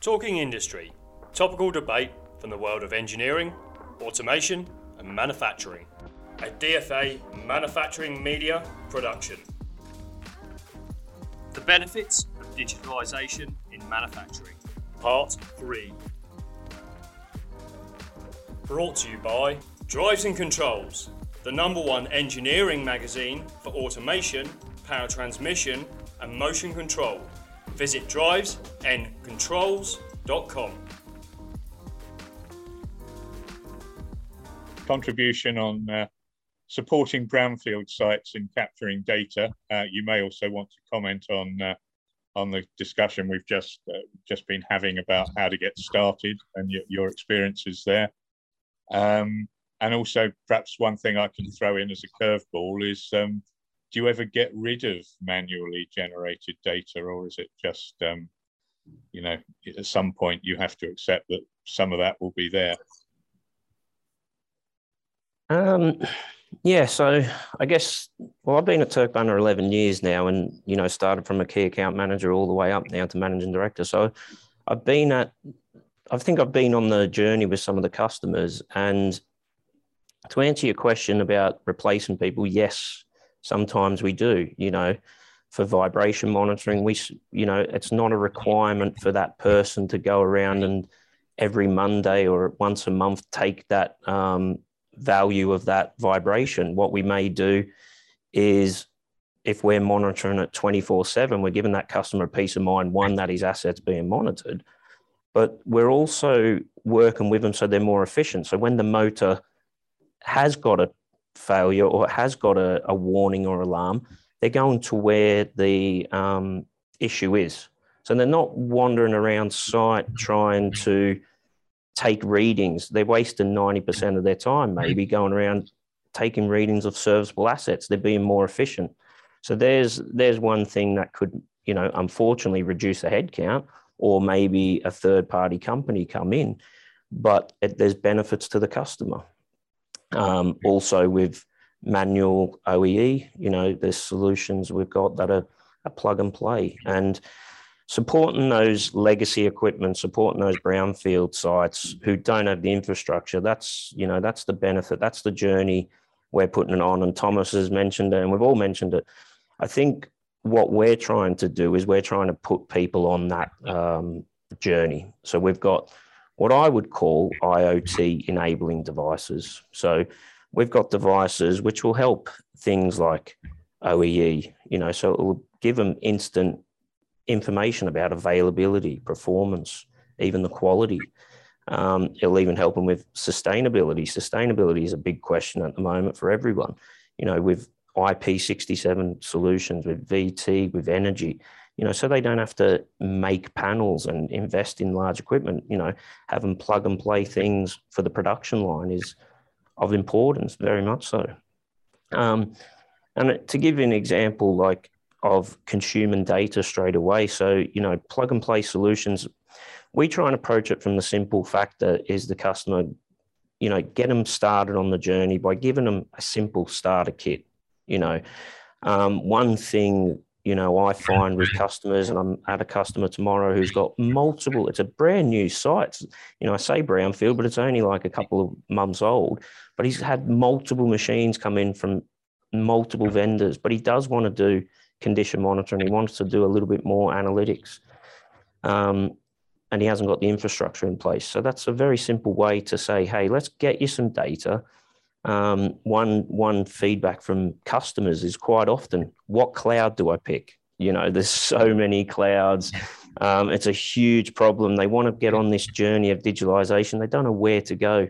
Talking Industry, topical debate from the world of engineering, automation, and manufacturing. A DFA manufacturing media production. The benefits of digitalisation in manufacturing, Part 3. Brought to you by Drives and Controls, the number one engineering magazine for automation, power transmission, and motion control. Visit drivesandcontrols.com. Contribution on uh, supporting brownfield sites in capturing data. Uh, you may also want to comment on uh, on the discussion we've just uh, just been having about how to get started and your, your experiences there. Um, and also, perhaps one thing I can throw in as a curveball is um, do you ever get rid of manually generated data, or is it just, um, you know, at some point you have to accept that some of that will be there? Um, yeah, so I guess, well, I've been at Turck Banner 11 years now and, you know, started from a key account manager all the way up now to managing director. So I've been at, I think I've been on the journey with some of the customers. And to answer your question about replacing people, yes, sometimes we do you know for vibration monitoring. We you know it's not a requirement for that person to go around and every monday or once a month take that um, value of that vibration. What we may do is if we're monitoring it 24 7 we're giving that customer peace of mind one that his assets being monitored but we're also working with them so they're more efficient. So when the motor has got a failure or has got a, a warning or alarm, they're going to where the um, issue is. So they're not wandering around site trying to take readings. They're wasting 90% of their time, maybe going around taking readings of serviceable assets. They're being more efficient. So there's there's one thing that could, you know, unfortunately reduce the headcount, or maybe a third party company come in, but it, there's benefits to the customer. Um, also with manual OEE, you know, there's solutions we've got that are, a plug and play and supporting those legacy equipment, supporting those brownfield sites who don't have the infrastructure. That's, you know, that's the benefit. That's the journey we're putting it on. And Thomas has mentioned it and we've all mentioned it. I think what we're trying to do is we're trying to put people on that um, journey. So we've got what I would call IoT enabling devices. So we've got devices which will help things like OEE, you know, so it will give them instant information about availability, performance, even the quality. Um, it'll even help them with sustainability. Sustainability is a big question at the moment for everyone. You know, with IP67 solutions, with VT, with energy, you know, so they don't have to make panels and invest in large equipment. You know, have them plug and play things for the production line is of importance, very much so. Um, and to give you an example, like of consuming data straight away, so you know, plug and play solutions. We try and approach it from the simple fact that is the customer, you know, get them started on the journey by giving them a simple starter kit. You know, um, one thing you know, I find with customers, and I'm at a customer tomorrow who's got multiple, it's a brand new site. You know, I say brownfield, but it's only like a couple of months old, but he's had multiple machines come in from multiple vendors, but he does want to do condition monitoring. He wants to do a little bit more analytics. Um, and he hasn't got the infrastructure in place. So that's a very simple way to say, hey, let's get you some data um, one one feedback from customers is quite often, what cloud do I pick? You know, there's so many clouds. Um, it's a huge problem. They want to get on this journey of digitalization. They don't know where to go.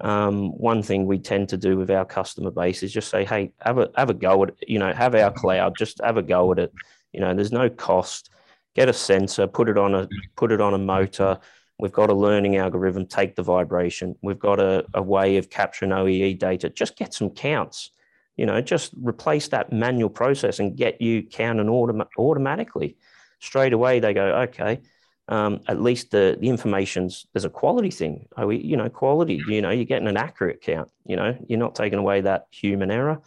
Um, one thing we tend to do with our customer base is just say, hey, have a have a go at it. You know, have our cloud. Just have a go at it. You know, there's no cost. Get a sensor, put it on a put it on a motor We've got a learning algorithm, take the vibration. We've got a, a way of capturing OEE data. Just get some counts. You know, just replace that manual process and get you counting autom- automatically. Straight away, they go, okay, um, at least the, the information's there's a quality thing. We, you know, quality, you know, you're getting an accurate count, you know, you're not taking away that human error,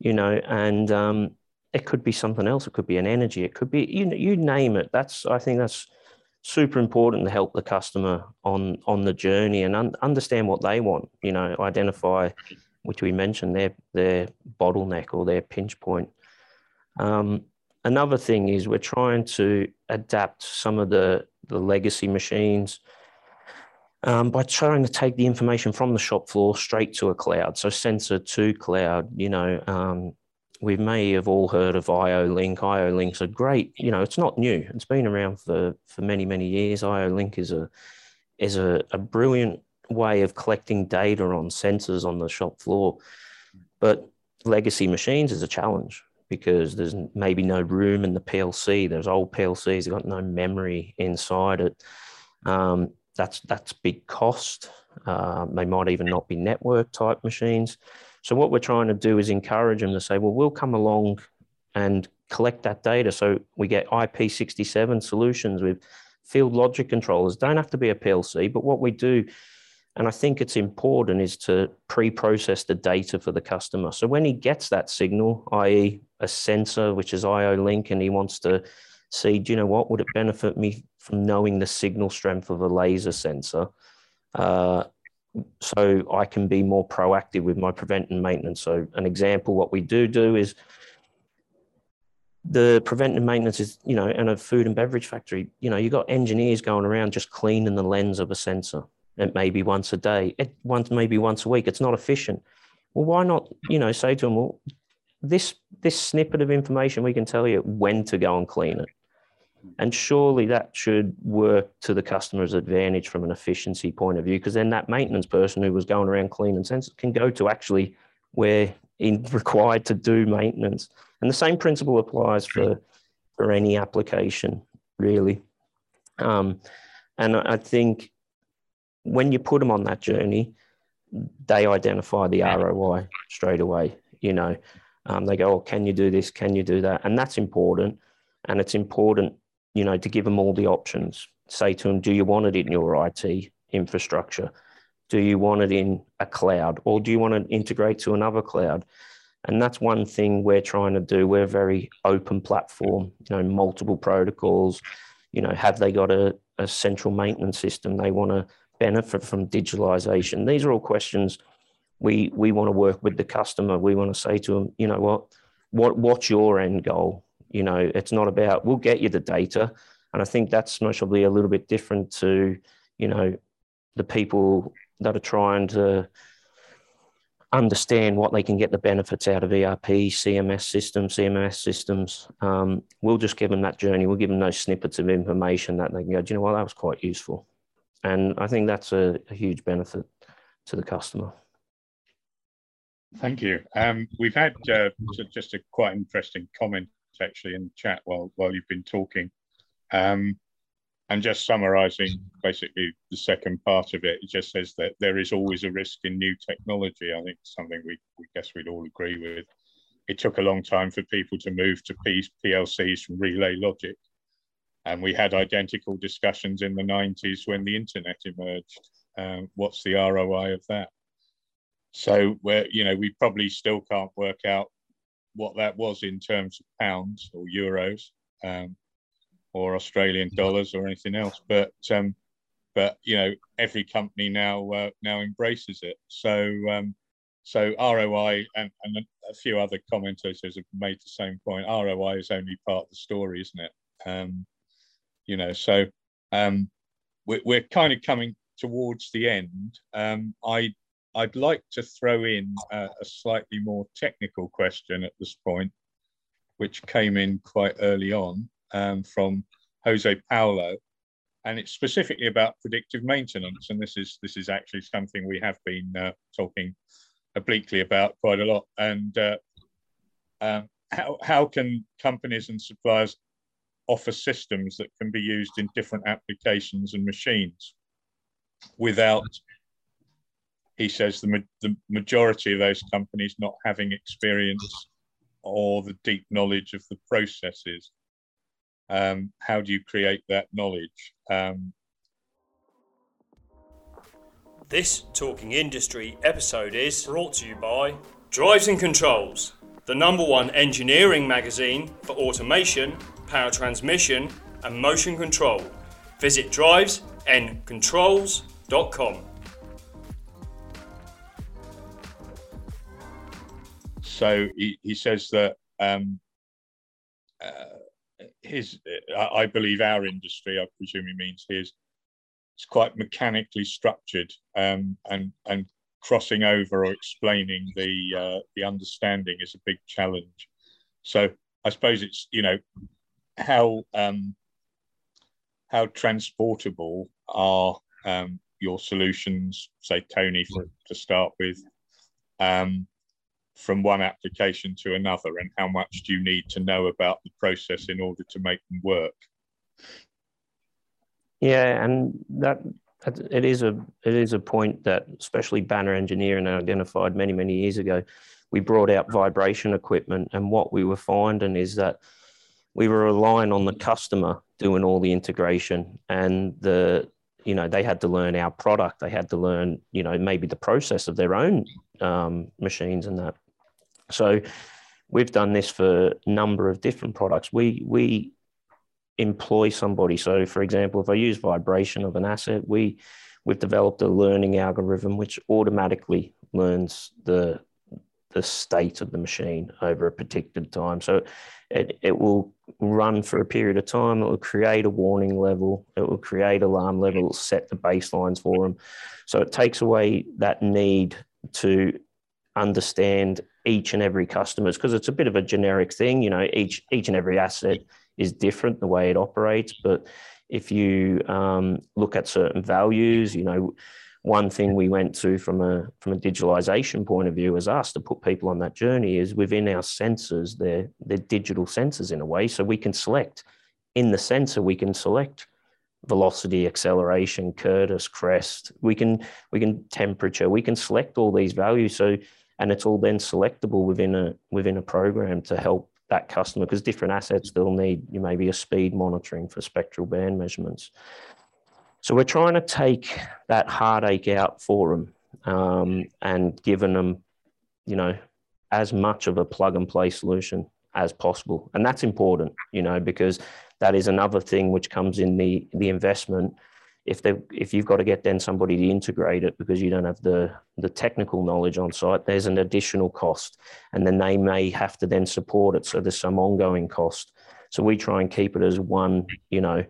you know, and um, it could be something else. It could be an energy. It could be, you you name it. That's, I think that's super important to help the customer on on the journey and un- understand what they want. You know, identify, which we mentioned, their their bottleneck or their pinch point. Um, another thing is we're trying to adapt some of the the legacy machines um, by trying to take the information from the shop floor straight to a cloud. So sensor to cloud, you know, um, we may have all heard of IO-Link. IO-Link's a great, you know, it's not new. It's been around for, for many, many years. IO-Link is a, is a, a brilliant way of collecting data on sensors on the shop floor. But legacy machines is a challenge because there's maybe no room in the PLC. There's old PLCs, they've got no memory inside it. Um, that's that's big cost. Uh, they might even not be network type machines. So what we're trying to do is encourage them to say, well, we'll come along and collect that data. So we get IP67 solutions with field logic controllers. Don't have to be a PLC, but what we do, and I think it's important, is to pre-process the data for the customer. So when he gets that signal, i.e., a sensor, which is IO-Link, and he wants to see, do you know what, would it benefit me from knowing the signal strength of a laser sensor? Uh, so I can be more proactive with my prevent and maintenance. So an example, what we do do is the preventive maintenance is, you know, in a food and beverage factory, you know, you've got engineers going around just cleaning the lens of a sensor. It may be once a day, it once maybe once a week. It's not efficient. Well, why not, you know, say to them, well, this this snippet of information we can tell you when to go and clean it and surely that should work to the customer's advantage from an efficiency point of view because then that maintenance person who was going around cleaning sensors can go to actually where in required to do maintenance and the same principle applies for for any application really um, and i think when you put them on that journey they identify the roi straight away you know um, they go, oh, can you do this? Can you do that? And that's important. And it's important, you know, to give them all the options. Say to them, do you want it in your IT infrastructure? Do you want it in a cloud? Or do you want to integrate to another cloud? And that's one thing we're trying to do. We're a very open platform, you know, multiple protocols. You know, have they got a, a central maintenance system? They want to benefit from digitalization. These are all questions we we want to work with the customer. We want to say to them, you know what, what what's your end goal? You know, it's not about we'll get you the data, and I think that's possibly a little bit different to you know the people that are trying to understand what they can get the benefits out of ERP, CMS systems, CMS systems. Um, we'll just give them that journey. We'll give them those snippets of information that they can go, do you know what, that was quite useful. And I think that's a, a huge benefit to the customer. Thank you. Um, we've had uh, just a quite interesting comment actually in chat while while you've been talking, um, and just summarising basically the second part of it. It just says that there is always a risk in new technology. I think something we, we guess we'd all agree with. It took a long time for people to move to PLCs from relay logic, and we had identical discussions in the 90s when the internet emerged. Um, what's the ROI of that? So we're, you know, we probably still can't work out what that was in terms of pounds or euros um, or Australian dollars or anything else. But um, but you know, every company now uh, now embraces it. So um, so ROI and, and a few other commentators have made the same point. ROI is only part of the story, isn't it? Um, you know, so um, we're, we're kind of coming towards the end. Um, I I'd like to throw in a slightly more technical question at this point, which came in quite early on um, from Jose Paulo, and it's specifically about predictive maintenance. And this is this is actually something we have been uh, talking obliquely about quite a lot. And uh, um, how how can companies and suppliers offer systems that can be used in different applications and machines without he says the, the majority of those companies not having experience or the deep knowledge of the processes. Um, how do you create that knowledge? Um, this Talking Industry episode is brought to you by Drives and Controls, the number one engineering magazine for automation, power transmission, and motion control Visit drivesandcontrols.com. So he, he says that um, uh, his, I believe our industry, I presume he means his, it's quite mechanically structured um, and and crossing over or explaining the uh, the understanding is a big challenge. So I suppose it's you know how um, how transportable are um, your solutions, say Tony for, to start with, um, from one application to another, and how much do you need to know about the process in order to make them work? Yeah, and that it is a it is a point that especially Banner Engineering identified many many years ago. We brought out vibration equipment, and what we were finding is that we were relying on the customer doing all the integration, and the you know they had to learn our product, they had to learn you know maybe the process of their own um, machines and that. So we've done this for a number of different products. We we employ somebody. So, for example, if I use vibration of an asset, we we've developed a learning algorithm which automatically learns the the state of the machine over a particular time. So it, it will run for a period of time. It will create a warning level. It will create alarm level. Set the baselines for them. So it takes away that need to understand each and every customer's because it's a bit of a generic thing. You know, each each and every asset is different the way it operates. But if you um, look at certain values, you know, one thing we went to from a from a digitalization point of view as us to put people on that journey is within our sensors, they're they're digital sensors in a way. So we can select in the sensor, we can select velocity, acceleration, kurtosis, crest. We can we can temperature, we can select all these values. So and it's all then selectable within a within a program to help that customer because different assets they'll need you maybe a speed monitoring for spectral band measurements. So we're trying to take that heartache out for them um, and giving them you know as much of a plug and play solution as possible. And that's important you know because that is another thing which comes in the the investment if they if you've got to get then somebody to integrate it because you don't have the the technical knowledge on site there's an additional cost. And then they may have to then support it. So there's some ongoing cost. So we try and keep it as one you know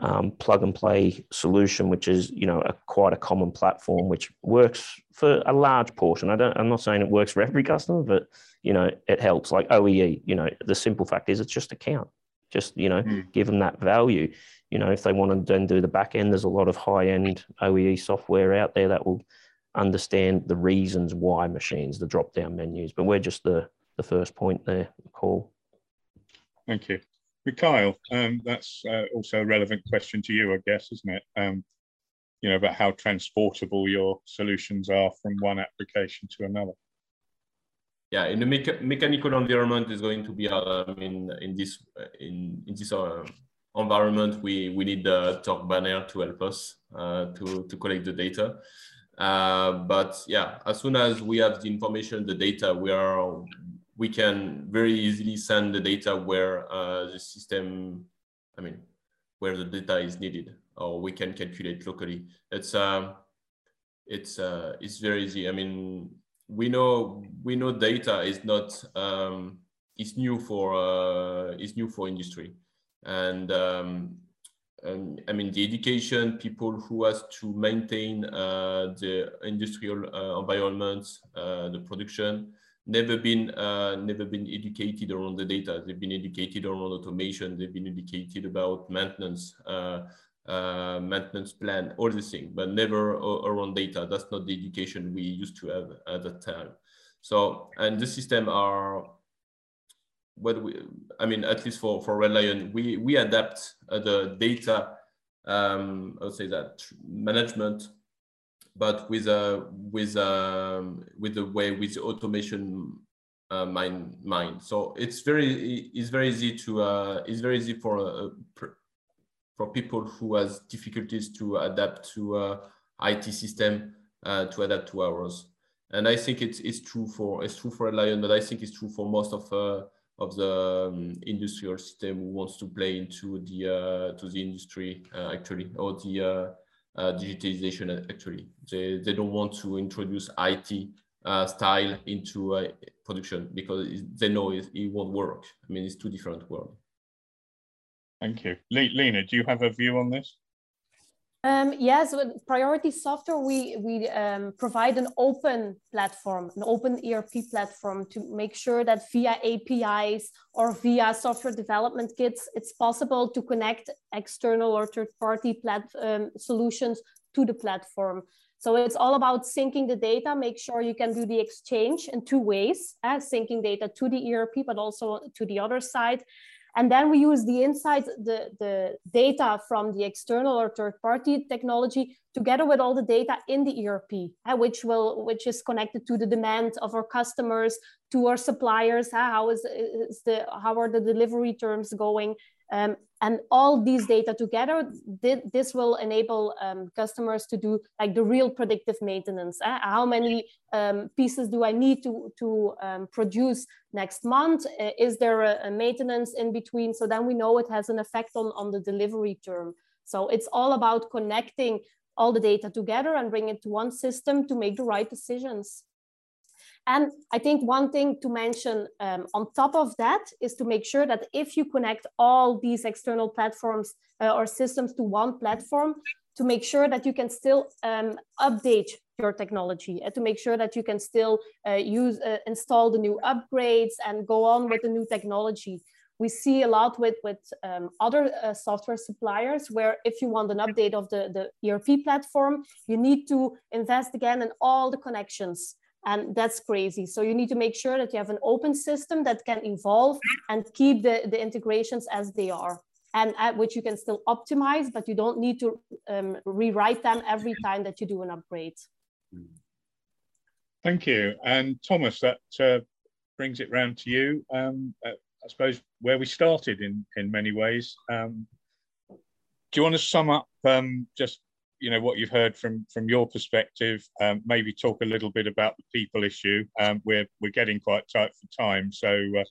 um, plug and play solution which is you know a, quite a common platform which works for a large portion. I don't i'm not saying it works for every customer but you know it helps. Like oee you know the simple fact is it's just a count. Just you know mm. give them that value you know, if they want to then do the back end, there's a lot of high end OEE software out there that will understand the reasons why machines, the drop down menus. But we're just the, the first point there, call. Thank you. Mikhail, um, that's uh, also a relevant question to you, I guess, isn't it? Um, you know, about how transportable your solutions are from one application to another. Yeah, in the mecha mechanical environment is going to be, uh, I mean, in this in in this uh, environment, we, we need the Turck Banner to help us uh, to, to collect the data. Uh, but yeah, as soon as we have the information, the data, we are we can very easily send the data where uh, the system, I mean, where the data is needed, or we can calculate locally. It's uh, it's uh, it's very easy. I mean, we know we know data is not um, is new for uh, is new for industry and um, um, I mean, the education, people who has to maintain uh, the industrial uh, uh, the production, never been uh, never been educated around the data. They've been educated around automation. They've been educated about maintenance, uh, uh, maintenance plan, all these things, but never around data. That's not the education we used to have at that time. So, and the system are what we, I mean, at least for, for Red Lion, we, we adapt uh, the data, um, I would say that management, but with a, with um, with the way with automation uh, mind mind. So it's very it's very easy to uh, it's very easy for uh, for people who has difficulties to adapt to uh, IT system uh, to adapt to ours. And I think it's it's true for it's true for Red Lion, but I think it's true for most of uh, of the um, industrial system who wants to play into the uh, to the industry uh, actually or the uh, digitalization actually. They, they don't want to introduce IT uh, style into uh, production because they know it, it, won't work. I mean, it's two different worlds. Thank you. Lena, do you have a view on this? Um, yes, with priority software, we, we um, provide an open platform, an open ERP platform to make sure that via APIs or via software development kits, it's possible to connect external or third party um, solutions to the platform. So it's all about syncing the data, make sure you can do the exchange in two ways, uh, syncing data to the ERP, but also to the other side. And then we use the insights, the, the data from the external or third party technology together with all the data in the ERP, uh, which will which is connected to the demand of our customers, to our suppliers. Uh, how is, is the how are the delivery terms going? Um, and all these data together, this will enable um, customers to do like the real predictive maintenance. Eh? How many um, pieces do I need to, to um, produce next month? Uh, is there a, a, maintenance in between? So then we know it has an effect on, on the delivery term. So it's all about connecting all the data together and bring it to one system to make the right decisions. And I think one thing to mention um, on top of that is to make sure that if you connect all these external platforms uh, or systems to one platform, to make sure that you can still um, update your technology, uh, to make sure that you can still uh, use, uh, install the new upgrades and go on with the new technology. We see a lot with, with um, other uh, software suppliers where if you want an update of the, the ERP platform, you need to invest again in all the connections and that's crazy. So you need to make sure that you have an open system that can evolve and keep the, the integrations as they are and at which you can still optimize but you don't need to um, rewrite them every time that you do an upgrade. Thank you. And thomas that uh, brings it round to you. Um, uh, i suppose where we started in in many ways. Um, do you want to sum up um, just you know what you've heard from from your perspective. Um, maybe talk a little bit about the people issue. Um, we're we're getting quite tight for time, so uh,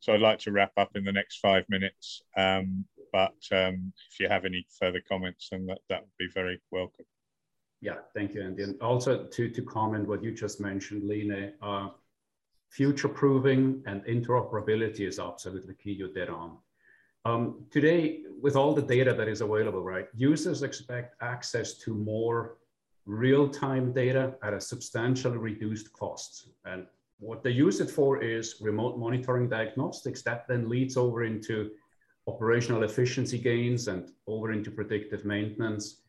so I'd like to wrap up in the next five minutes. Um, but um, if you have any further comments, then that that would be very welcome. Yeah, thank you, Andy. And also to to comment what you just mentioned, Lena. Uh, future proofing and interoperability is absolutely key. You're dead on. Um, today, with all the data that is available, right, users expect access to more real-time data at a substantially reduced cost. And what they use it for is remote monitoring diagnostics that then leads over into operational efficiency gains and over into predictive maintenance.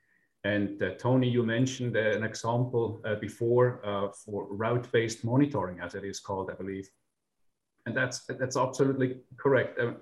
And uh, Tony, you mentioned uh, an example uh, before uh, for route-based monitoring, as it is called, I believe. And that's, that's absolutely correct. Uh,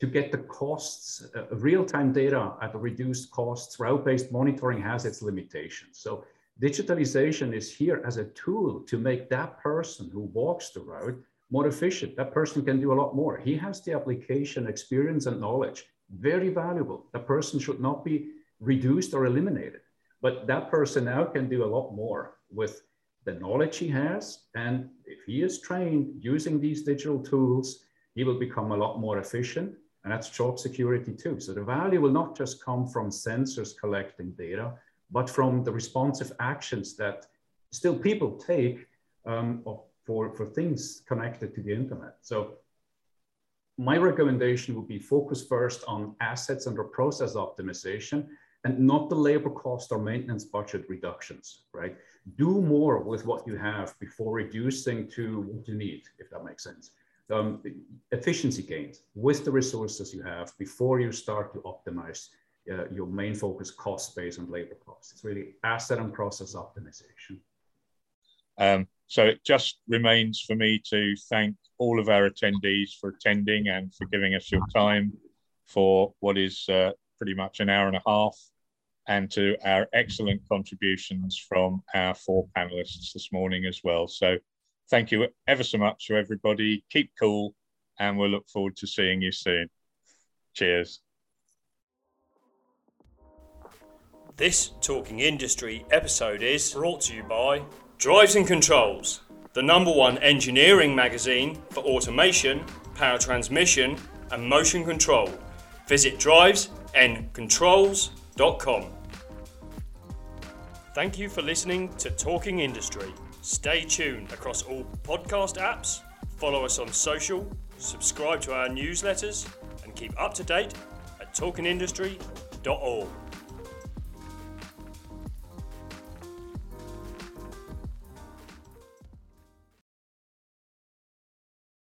to get the costs, uh, real-time data at reduced costs, route-based monitoring has its limitations. So digitalization is here as a tool to make that person who walks the route more efficient. That person can do a lot more. He has the application experience and knowledge, very valuable. That person should not be reduced or eliminated, but that person now can do a lot more with the knowledge he has. And if he is trained using these digital tools, he will become a lot more efficient and that's job security too. So the value will not just come from sensors collecting data, but from the responsive actions that still people take um, for, for things connected to the internet. So my recommendation would be focus first on assets under process optimization and not the labor cost or maintenance budget reductions, right? Do more with what you have before reducing to what you need, if that makes sense um, efficiency gains with the resources you have before you start to optimize uh, your main focus cost base and labor costs. It's really asset and process optimization. Um, so it just remains for me to thank all of our attendees for attending and for giving us your time for what is uh, pretty much an hour and a half and to our excellent contributions from our four panelists this morning as well. So thank you ever so much to everybody. Keep cool, and we'll look forward to seeing you soon. Cheers. This Talking Industry episode is brought to you by Drives and Controls, the number one engineering magazine for automation, power transmission, and motion control. Visit drivesandcontrols.com. Thank you for listening to Talking Industry. Stay tuned across all podcast apps, follow us on social, subscribe to our newsletters, and keep up to date at talkingindustry.org.